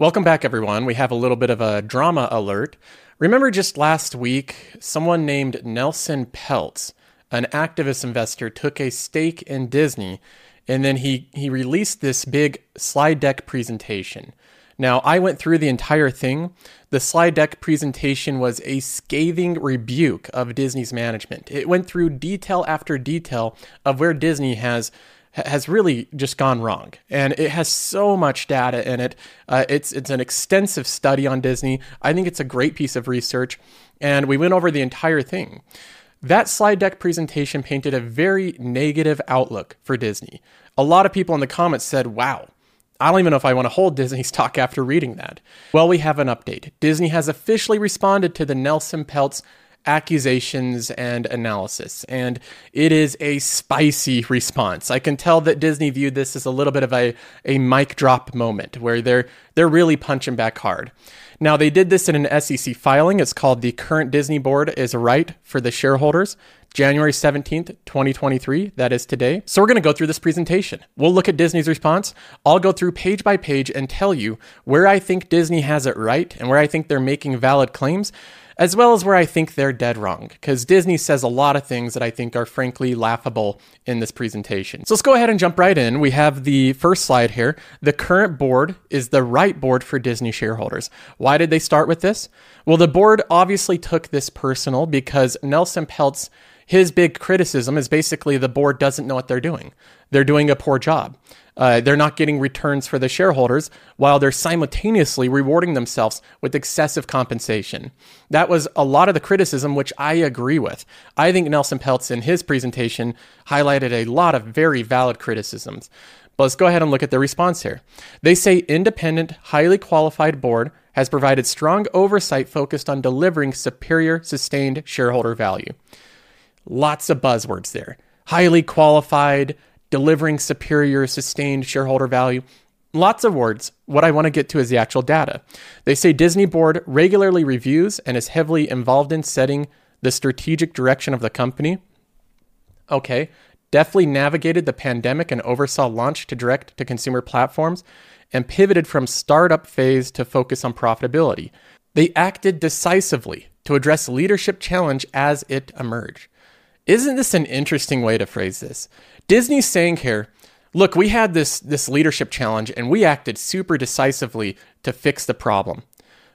Welcome back, everyone. We have a little bit of a drama alert. Remember just last week, someone named Nelson Peltz, an activist investor, took a stake in Disney and then he, he released this big slide deck presentation. Now, I went through the entire thing. The slide deck presentation was a scathing rebuke of Disney's management. It went through detail after detail of where Disney has has really just gone wrong, and it has so much data in it. Uh, it's it's an extensive study on Disney. I think it's a great piece of research, and we went over the entire thing. That slide deck presentation painted a very negative outlook for Disney. A lot of people in the comments said, "Wow." I don't even know if I want to hold Disney stock after reading that. Well, we have an update. Disney has officially responded to the Nelson Peltz accusations and analysis. And it is a spicy response. I can tell that Disney viewed this as a little bit of a, a mic drop moment where they're they're really punching back hard. Now they did this in an SEC filing. It's called the current Disney board is right for the shareholders. January 17th, 2023. That is today. So we're going to go through this presentation. We'll look at Disney's response. I'll go through page by page and tell you where I think Disney has it right and where I think they're making valid claims as well as where I think they're dead wrong, because Disney says a lot of things that I think are frankly laughable in this presentation. So let's go ahead and jump right in. We have the first slide here. The current board is the right board for Disney shareholders. Why did they start with this? Well, the board obviously took this personal because Nelson Peltz his big criticism is basically the board doesn't know what they're doing. They're doing a poor job. Uh, they're not getting returns for the shareholders while they're simultaneously rewarding themselves with excessive compensation. That was a lot of the criticism, which I agree with. I think Nelson Peltz in his presentation highlighted a lot of very valid criticisms. But let's go ahead and look at the response here. They say independent, highly qualified board has provided strong oversight focused on delivering superior, sustained shareholder value. Lots of buzzwords there. Highly qualified, delivering superior, sustained shareholder value. Lots of words. What I want to get to is the actual data. They say Disney Board regularly reviews and is heavily involved in setting the strategic direction of the company. Okay, deftly navigated the pandemic and oversaw launch to direct to consumer platforms and pivoted from startup phase to focus on profitability. They acted decisively to address leadership challenge as it emerged. Isn't this an interesting way to phrase this? Disney's saying here, look, we had this this leadership challenge and we acted super decisively to fix the problem.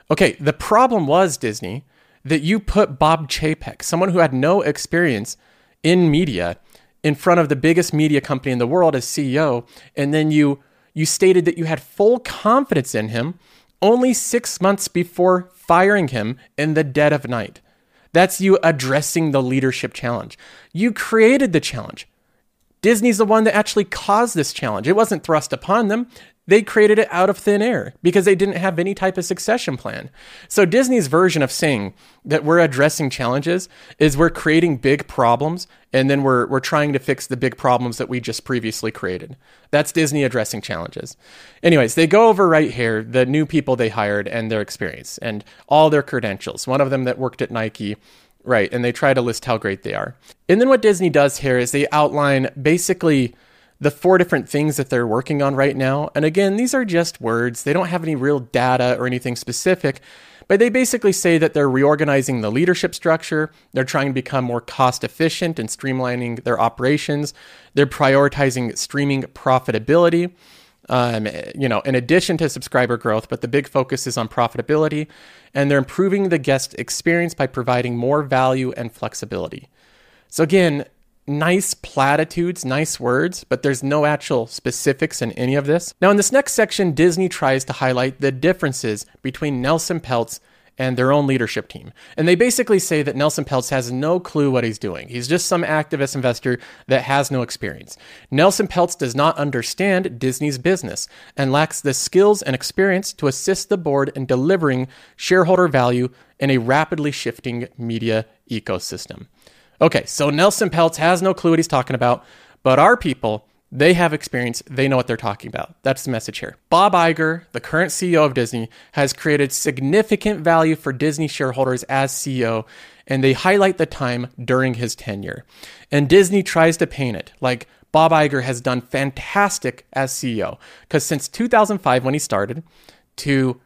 Okay, the problem was Disney that you put Bob Chapek, someone who had no experience in media, in front of the biggest media company in the world as CEO, and then you you stated that you had full confidence in him only 6 months before firing him in the dead of night. That's you addressing the leadership challenge. You created the challenge. Disney's the one that actually caused this challenge. It wasn't thrust upon them. They created it out of thin air because they didn't have any type of succession plan. So, Disney's version of saying that we're addressing challenges is we're creating big problems and then we're, we're trying to fix the big problems that we just previously created. That's Disney addressing challenges. Anyways, they go over right here the new people they hired and their experience and all their credentials. One of them that worked at Nike. Right, and they try to list how great they are. And then what Disney does here is they outline basically the four different things that they're working on right now. And again, these are just words. They don't have any real data or anything specific, but they basically say that they're reorganizing the leadership structure. They're trying to become more cost efficient and streamlining their operations. They're prioritizing streaming profitability. Um, you know, in addition to subscriber growth, but the big focus is on profitability, and they're improving the guest experience by providing more value and flexibility. So again, nice platitudes, nice words, but there's no actual specifics in any of this. Now, in this next section, Disney tries to highlight the differences between Nelson Peltz and their own leadership team. And they basically say that Nelson Peltz has no clue what he's doing. He's just some activist investor that has no experience. Nelson Peltz does not understand Disney's business and lacks the skills and experience to assist the board in delivering shareholder value in a rapidly shifting media ecosystem. Okay, so Nelson Peltz has no clue what he's talking about, but our people, they have experience. They know what they're talking about. That's the message here. Bob Iger, the current CEO of Disney, has created significant value for Disney shareholders as CEO, and they highlight the time during his tenure. And Disney tries to paint it like Bob Iger has done fantastic as CEO, because since 2005, when he started, to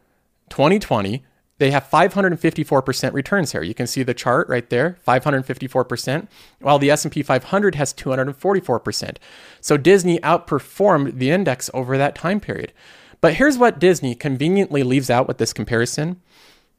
2020, they have 554% returns here. You can see the chart right there, 554%, while the S&P 500 has 244%. So Disney outperformed the index over that time period. But here's what Disney conveniently leaves out with this comparison.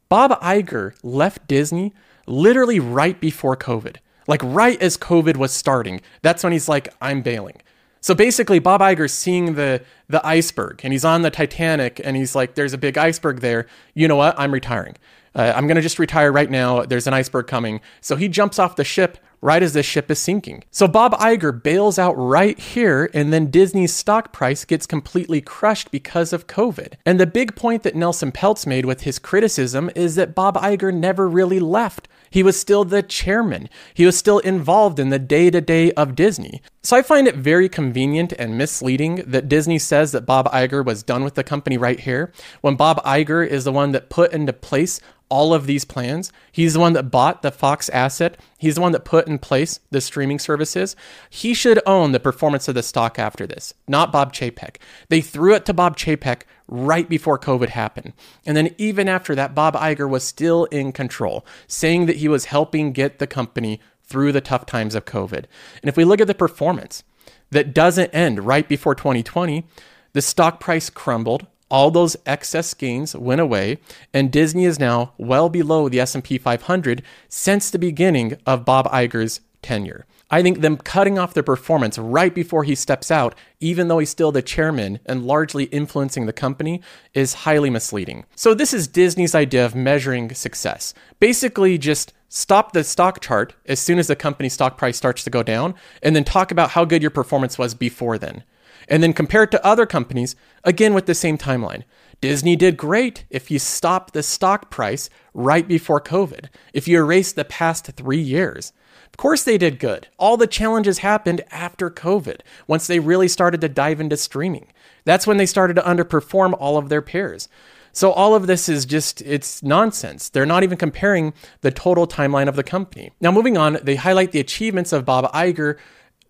Bob Iger left Disney literally right before COVID. Like right as COVID was starting. That's when he's like, I'm bailing. So basically, Bob Iger's seeing the the iceberg, and he's on the Titanic, and he's like, "There's a big iceberg there. You know what? I'm retiring. Uh, I'm gonna just retire right now. There's an iceberg coming." So he jumps off the ship right as the ship is sinking. So Bob Iger bails out right here, and then Disney's stock price gets completely crushed because of COVID. And the big point that Nelson Peltz made with his criticism is that Bob Iger never really left. He was still the chairman. He was still involved in the day to day of Disney. So I find it very convenient and misleading that Disney says that Bob Iger was done with the company right here, when Bob Iger is the one that put into place all of these plans. He's the one that bought the Fox asset. He's the one that put in place the streaming services. He should own the performance of the stock after this, not Bob Chapek. They threw it to Bob Chapek right before COVID happened. And then even after that, Bob Iger was still in control, saying that he was helping get the company through the tough times of COVID. And if we look at the performance that doesn't end right before 2020, the stock price crumbled all those excess gains went away and Disney is now well below the S&P 500 since the beginning of Bob Iger's tenure. I think them cutting off their performance right before he steps out, even though he's still the chairman and largely influencing the company, is highly misleading. So, this is Disney's idea of measuring success. Basically, just stop the stock chart as soon as the company stock price starts to go down, and then talk about how good your performance was before then and then compare it to other companies, again with the same timeline. Disney did great if you stop the stock price right before COVID, if you erase the past three years. Of course, they did good. All the challenges happened after COVID, once they really started to dive into streaming. That's when they started to underperform all of their peers. So all of this is just it's nonsense. They're not even comparing the total timeline of the company. Now moving on, they highlight the achievements of Bob Iger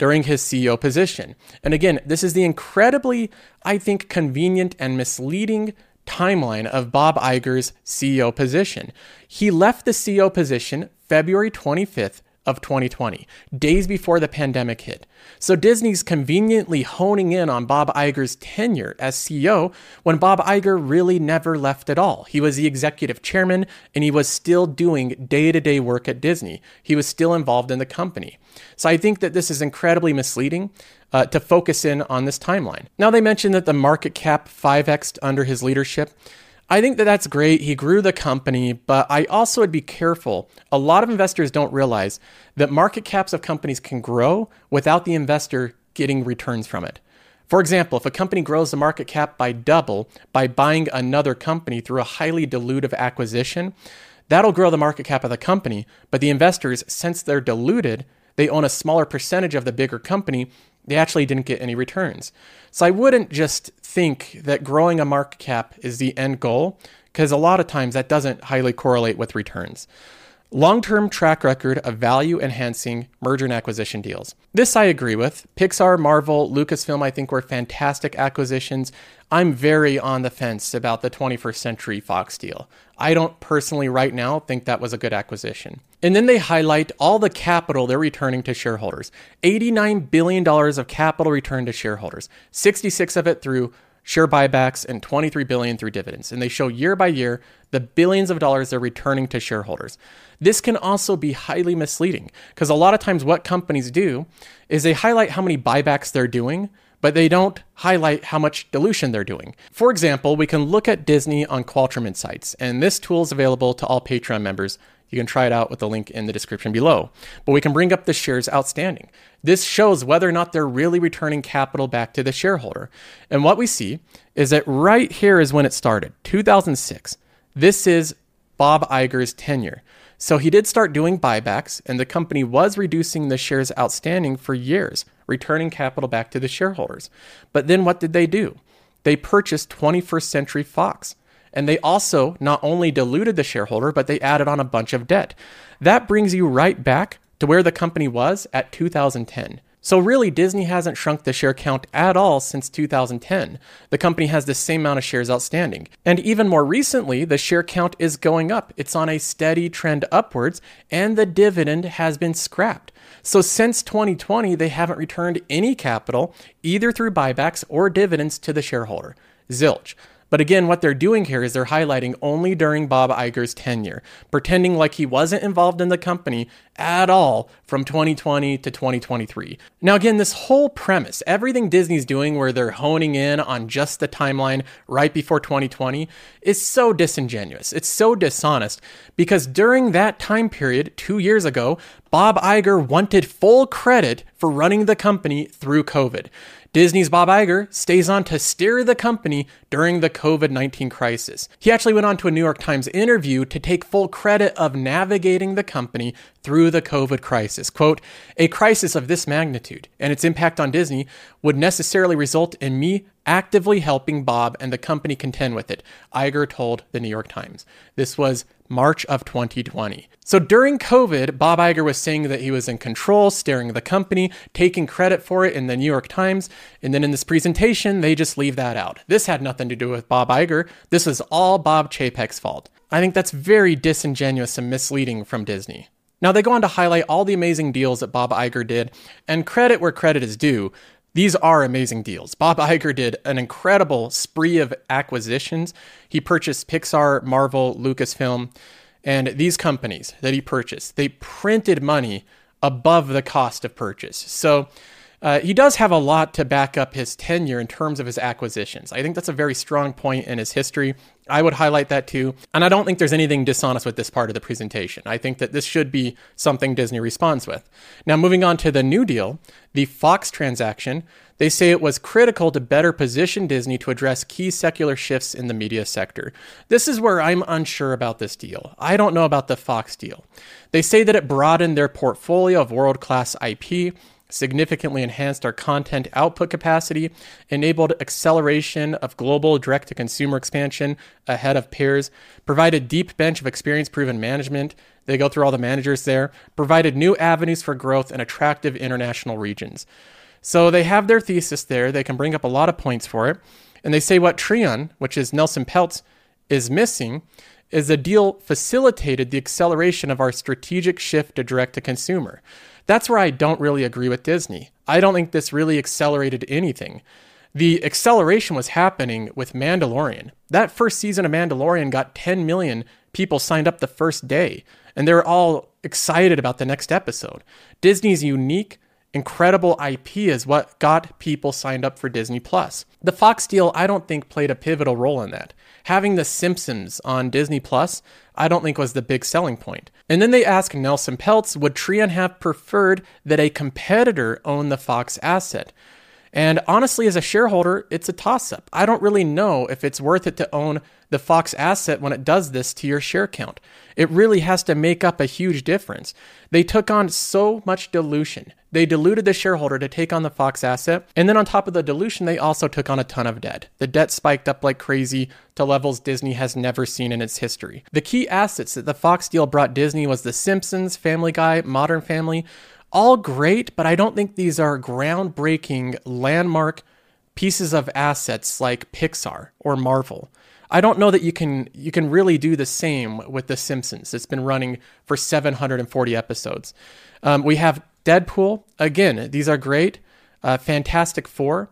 during his CEO position. And again, this is the incredibly, I think, convenient and misleading timeline of Bob Iger's CEO position. He left the CEO position February 25th, of 2020, days before the pandemic hit. So Disney's conveniently honing in on Bob Iger's tenure as CEO when Bob Iger really never left at all. He was the executive chairman and he was still doing day to day work at Disney. He was still involved in the company. So I think that this is incredibly misleading. Uh, to focus in on this timeline. Now, they mentioned that the market cap 5xed under his leadership. I think that that's great. He grew the company, but I also would be careful. A lot of investors don't realize that market caps of companies can grow without the investor getting returns from it. For example, if a company grows the market cap by double by buying another company through a highly dilutive acquisition, that'll grow the market cap of the company, but the investors, since they're diluted, they own a smaller percentage of the bigger company, they actually didn't get any returns. So I wouldn't just think that growing a market cap is the end goal, because a lot of times that doesn't highly correlate with returns. Long term track record of value enhancing merger and acquisition deals. This I agree with. Pixar, Marvel, Lucasfilm, I think were fantastic acquisitions. I'm very on the fence about the 21st Century Fox deal. I don't personally, right now, think that was a good acquisition. And then they highlight all the capital they're returning to shareholders $89 billion of capital returned to shareholders, 66 of it through share buybacks and 23 billion through dividends and they show year by year the billions of dollars they're returning to shareholders this can also be highly misleading because a lot of times what companies do is they highlight how many buybacks they're doing but they don't highlight how much dilution they're doing. For example, we can look at Disney on Qualtrim Insights, and this tool is available to all Patreon members. You can try it out with the link in the description below. But we can bring up the shares outstanding. This shows whether or not they're really returning capital back to the shareholder. And what we see is that right here is when it started 2006. This is Bob Iger's tenure. So he did start doing buybacks, and the company was reducing the shares outstanding for years, returning capital back to the shareholders. But then what did they do? They purchased 21st Century Fox. And they also not only diluted the shareholder, but they added on a bunch of debt. That brings you right back to where the company was at 2010. So, really, Disney hasn't shrunk the share count at all since 2010. The company has the same amount of shares outstanding. And even more recently, the share count is going up. It's on a steady trend upwards, and the dividend has been scrapped. So, since 2020, they haven't returned any capital, either through buybacks or dividends, to the shareholder. Zilch. But again, what they're doing here is they're highlighting only during Bob Iger's tenure, pretending like he wasn't involved in the company at all from 2020 to 2023. Now, again, this whole premise, everything Disney's doing where they're honing in on just the timeline right before 2020, is so disingenuous. It's so dishonest because during that time period, two years ago, Bob Iger wanted full credit for running the company through COVID. Disney's Bob Iger stays on to steer the company during the COVID 19 crisis. He actually went on to a New York Times interview to take full credit of navigating the company through the COVID crisis. Quote, a crisis of this magnitude and its impact on Disney would necessarily result in me actively helping Bob and the company contend with it, Iger told the New York Times. This was March of 2020. So during COVID, Bob Iger was saying that he was in control, steering the company, taking credit for it in the New York Times. And then in this presentation, they just leave that out. This had nothing to do with Bob Iger. This was all Bob Chapek's fault. I think that's very disingenuous and misleading from Disney. Now, they go on to highlight all the amazing deals that Bob Iger did, and credit where credit is due. These are amazing deals. Bob Iger did an incredible spree of acquisitions. He purchased Pixar, Marvel, Lucasfilm, and these companies that he purchased, they printed money above the cost of purchase. So uh, he does have a lot to back up his tenure in terms of his acquisitions. I think that's a very strong point in his history. I would highlight that too. And I don't think there's anything dishonest with this part of the presentation. I think that this should be something Disney responds with. Now, moving on to the new deal, the Fox transaction, they say it was critical to better position Disney to address key secular shifts in the media sector. This is where I'm unsure about this deal. I don't know about the Fox deal. They say that it broadened their portfolio of world class IP significantly enhanced our content output capacity, enabled acceleration of global direct to consumer expansion ahead of peers, provided deep bench of experience proven management. They go through all the managers there, provided new avenues for growth in attractive international regions. So they have their thesis there. They can bring up a lot of points for it. And they say what Trian, which is Nelson Peltz, is missing is a deal facilitated the acceleration of our strategic shift to direct to consumer. That's where I don't really agree with Disney. I don't think this really accelerated anything. The acceleration was happening with Mandalorian. That first season of Mandalorian got 10 million people signed up the first day, and they're all excited about the next episode. Disney's unique, incredible IP is what got people signed up for Disney Plus. The Fox deal, I don't think, played a pivotal role in that. Having The Simpsons on Disney Plus, I don't think was the big selling point. And then they ask Nelson Peltz, would Trian have preferred that a competitor own the Fox asset? And honestly, as a shareholder, it's a toss up. I don't really know if it's worth it to own the Fox asset when it does this to your share count. It really has to make up a huge difference. They took on so much dilution. They diluted the shareholder to take on the Fox asset. And then on top of the dilution, they also took on a ton of debt. The debt spiked up like crazy to levels Disney has never seen in its history. The key assets that the Fox deal brought Disney was The Simpsons, Family Guy, Modern Family, all great, but I don't think these are groundbreaking landmark pieces of assets like Pixar or Marvel. I don't know that you can you can really do the same with The Simpsons. It's been running for 740 episodes. Um, we have Deadpool. Again, these are great. Uh, Fantastic Four.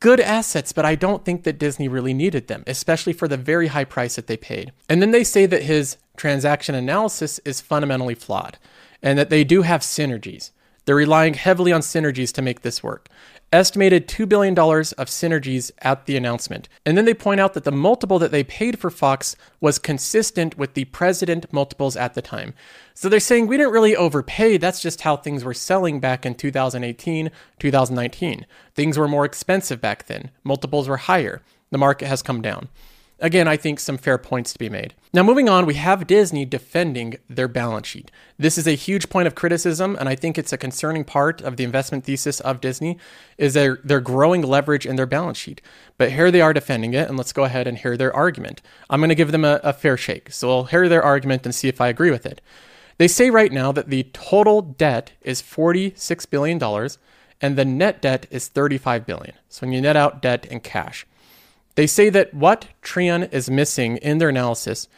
Good assets, but I don't think that Disney really needed them, especially for the very high price that they paid. And then they say that his transaction analysis is fundamentally flawed and that they do have synergies. They're relying heavily on synergies to make this work. Estimated $2 billion of synergies at the announcement. And then they point out that the multiple that they paid for Fox was consistent with the precedent multiples at the time. So they're saying we didn't really overpay. That's just how things were selling back in 2018, 2019. Things were more expensive back then, multiples were higher. The market has come down. Again, I think some fair points to be made. Now, moving on, we have Disney defending their balance sheet. This is a huge point of criticism, and I think it's a concerning part of the investment thesis of Disney is their, their growing leverage in their balance sheet. But here they are defending it, and let's go ahead and hear their argument. I'm going to give them a, a fair shake, so I'll hear their argument and see if I agree with it. They say right now that the total debt is $46 billion and the net debt is 35 billion. So when you net out debt and cash, they say that what Trian is missing in their analysis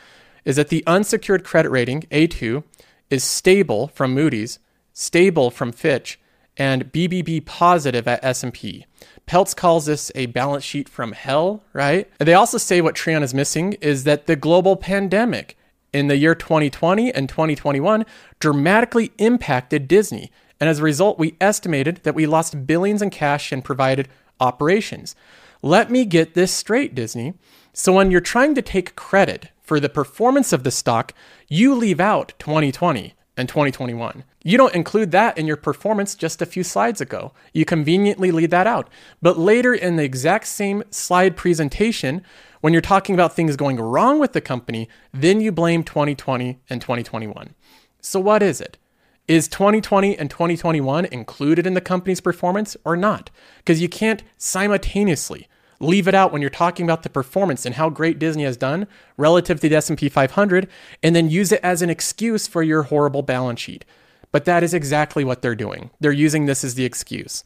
is that the unsecured credit rating A2 is stable from Moody's, stable from Fitch, and BBB positive at S&P. Peltz calls this a balance sheet from hell, right? And they also say what Trian is missing is that the global pandemic in the year 2020 and 2021 dramatically impacted Disney. And as a result, we estimated that we lost billions in cash and provided operations. Let me get this straight, Disney. So when you're trying to take credit for the performance of the stock, you leave out 2020 and 2021. You don't include that in your performance just a few slides ago. You conveniently leave that out. But later in the exact same slide presentation, when you're talking about things going wrong with the company, then you blame 2020 and 2021. So what is it? Is 2020 and 2021 included in the company's performance or not? Because you can't simultaneously leave it out when you're talking about the performance and how great Disney has done relative to the S&P 500 and then use it as an excuse for your horrible balance sheet. But that is exactly what they're doing. They're using this as the excuse.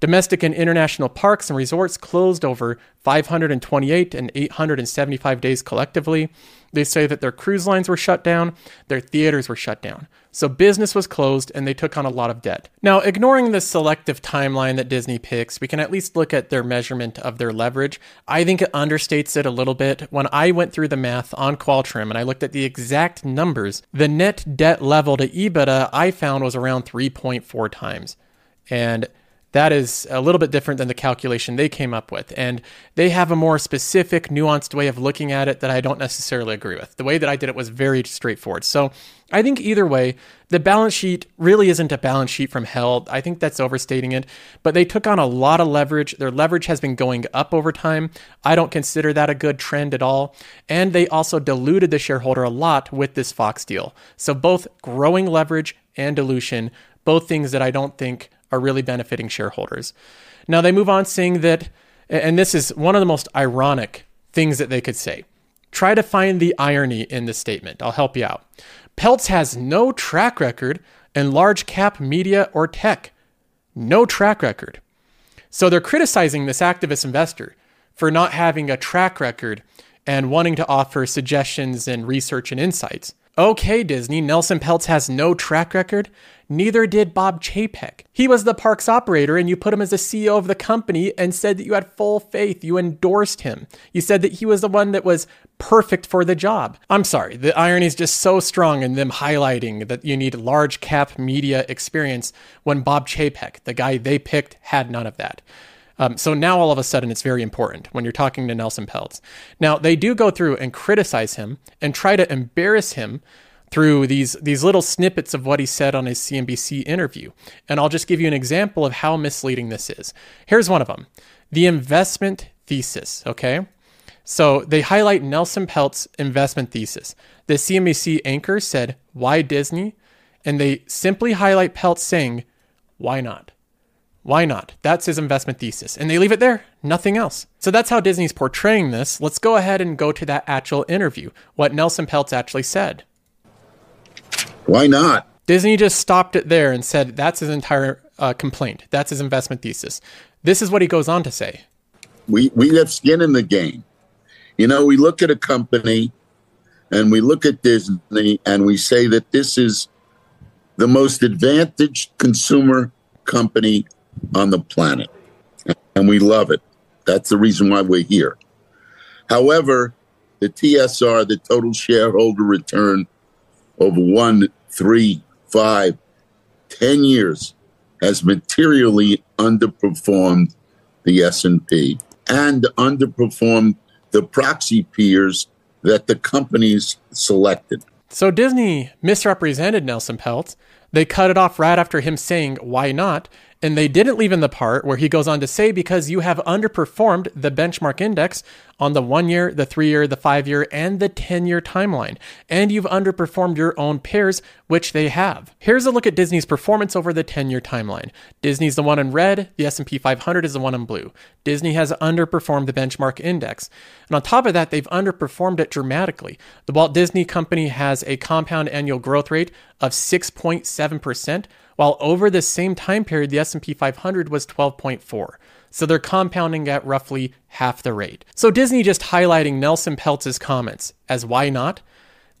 Domestic and international parks and resorts closed over 528 and 875 days collectively. They say that their cruise lines were shut down, their theaters were shut down. So business was closed and they took on a lot of debt. Now, ignoring the selective timeline that Disney picks, we can at least look at their measurement of their leverage. I think it understates it a little bit. When I went through the math on Qualtrim and I looked at the exact numbers, the net debt level to EBITDA I found was around 3.4 times. And that is a little bit different than the calculation they came up with. And they have a more specific, nuanced way of looking at it that I don't necessarily agree with. The way that I did it was very straightforward. So I think either way, the balance sheet really isn't a balance sheet from hell. I think that's overstating it. But they took on a lot of leverage. Their leverage has been going up over time. I don't consider that a good trend at all. And they also diluted the shareholder a lot with this Fox deal. So both growing leverage and dilution, both things that I don't think are really benefiting shareholders. Now they move on saying that, and this is one of the most ironic things that they could say. Try to find the irony in this statement. I'll help you out. Peltz has no track record in large cap media or tech. No track record. So they're criticizing this activist investor for not having a track record and wanting to offer suggestions and research and insights. Okay, Disney, Nelson Peltz has no track record. Neither did Bob Chapek. He was the park's operator, and you put him as the CEO of the company and said that you had full faith. You endorsed him. You said that he was the one that was perfect for the job. I'm sorry, the irony is just so strong in them highlighting that you need large cap media experience when Bob Chapek, the guy they picked, had none of that. Um, so now all of a sudden it's very important when you're talking to Nelson Peltz. Now they do go through and criticize him and try to embarrass him through these these little snippets of what he said on his CNBC interview. And I'll just give you an example of how misleading this is. Here's one of them. The investment thesis, okay? So they highlight Nelson Peltz's investment thesis. The CNBC anchor said, "Why Disney?" And they simply highlight Peltz saying, "Why not?" Why not? That's his investment thesis. And they leave it there, nothing else. So that's how Disney's portraying this. Let's go ahead and go to that actual interview, what Nelson Peltz actually said. Why not? Disney just stopped it there and said that's his entire uh, complaint. That's his investment thesis. This is what he goes on to say. We, we have skin in the game. You know, we look at a company and we look at Disney and we say that this is the most advantaged consumer company on the planet. And we love it. That's the reason why we're here. However, the TSR, the total shareholder return over one, three, five, ten years has materially underperformed the S&P and underperformed the proxy peers that the companies selected. So Disney misrepresented Nelson Peltz. They cut it off right after him saying, why not? And they didn't leave in the part where he goes on to say, because you have underperformed the benchmark index on the one year, the three year, the five year, and the 10 year timeline. And you've underperformed your own peers, which they have. Here's a look at Disney's performance over the 10 year timeline. Disney's the one in red, the S&P 500 is the one in blue. Disney has underperformed the benchmark index. And on top of that, they've underperformed it dramatically. The Walt Disney Company has a compound annual growth rate of 6.7% while over the same time period the S&P 500 was 12.4. So they're compounding at roughly half the rate. So Disney just highlighting Nelson Peltz's comments as why not?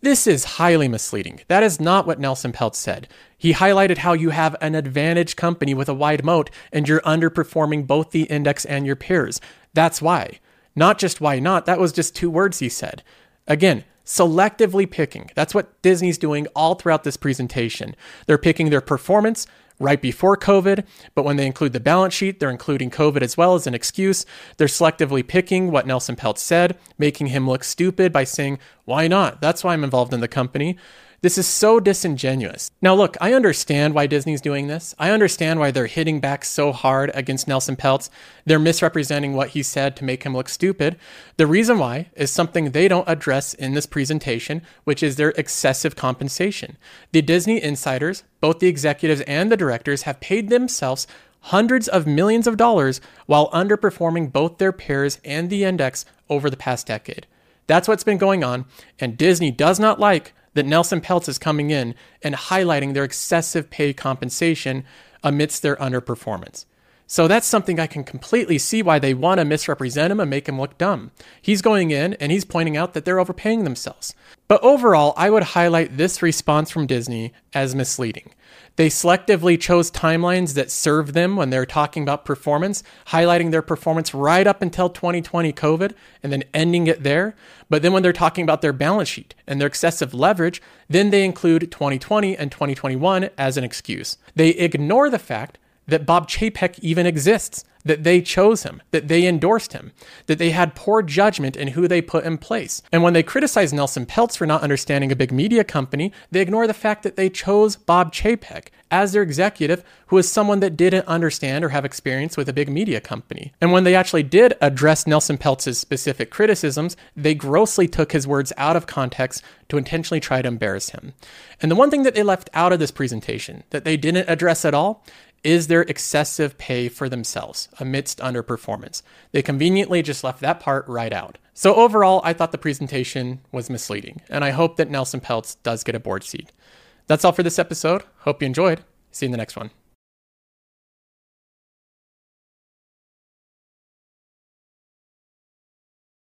This is highly misleading. That is not what Nelson Peltz said. He highlighted how you have an advantage company with a wide moat and you're underperforming both the index and your peers. That's why. Not just why not, that was just two words he said. Again, selectively picking. That's what Disney's doing all throughout this presentation. They're picking their performance, right before COVID, but when they include the balance sheet, they're including COVID as well as an excuse. They're selectively picking what Nelson Peltz said, making him look stupid by saying, Why not? That's why I'm involved in the company. This is so disingenuous. Now, look, I understand why Disney's doing this. I understand why they're hitting back so hard against Nelson Peltz. They're misrepresenting what he said to make him look stupid. The reason why is something they don't address in this presentation, which is their excessive compensation. The Disney insiders, both the executives and the directors, have paid themselves hundreds of millions of dollars while underperforming both their peers and the index over the past decade. That's what's been going on, and Disney does not like that Nelson Peltz is coming in and highlighting their excessive pay compensation amidst their underperformance. So that's something I can completely see why they want to misrepresent him and make him look dumb. He's going in and he's pointing out that they're overpaying themselves. But overall, I would highlight this response from Disney as misleading. They selectively chose timelines that serve them when they're talking about performance, highlighting their performance right up until 2020 COVID and then ending it there. But then when they're talking about their balance sheet and their excessive leverage, then they include 2020 and 2021 as an excuse. They ignore the fact that Bob Chapek even exists that they chose him, that they endorsed him, that they had poor judgment in who they put in place. And when they criticize Nelson Peltz for not understanding a big media company, they ignore the fact that they chose Bob Chapek as their executive, who is someone that didn't understand or have experience with a big media company. And when they actually did address Nelson Peltz's specific criticisms, they grossly took his words out of context to intentionally try to embarrass him. And the one thing that they left out of this presentation that they didn't address at all is their excessive pay for themselves amidst underperformance. They conveniently just left that part right out. So overall, I thought the presentation was misleading, and I hope that Nelson Peltz does get a board seat. That's all for this episode. Hope you enjoyed. See you in the next one.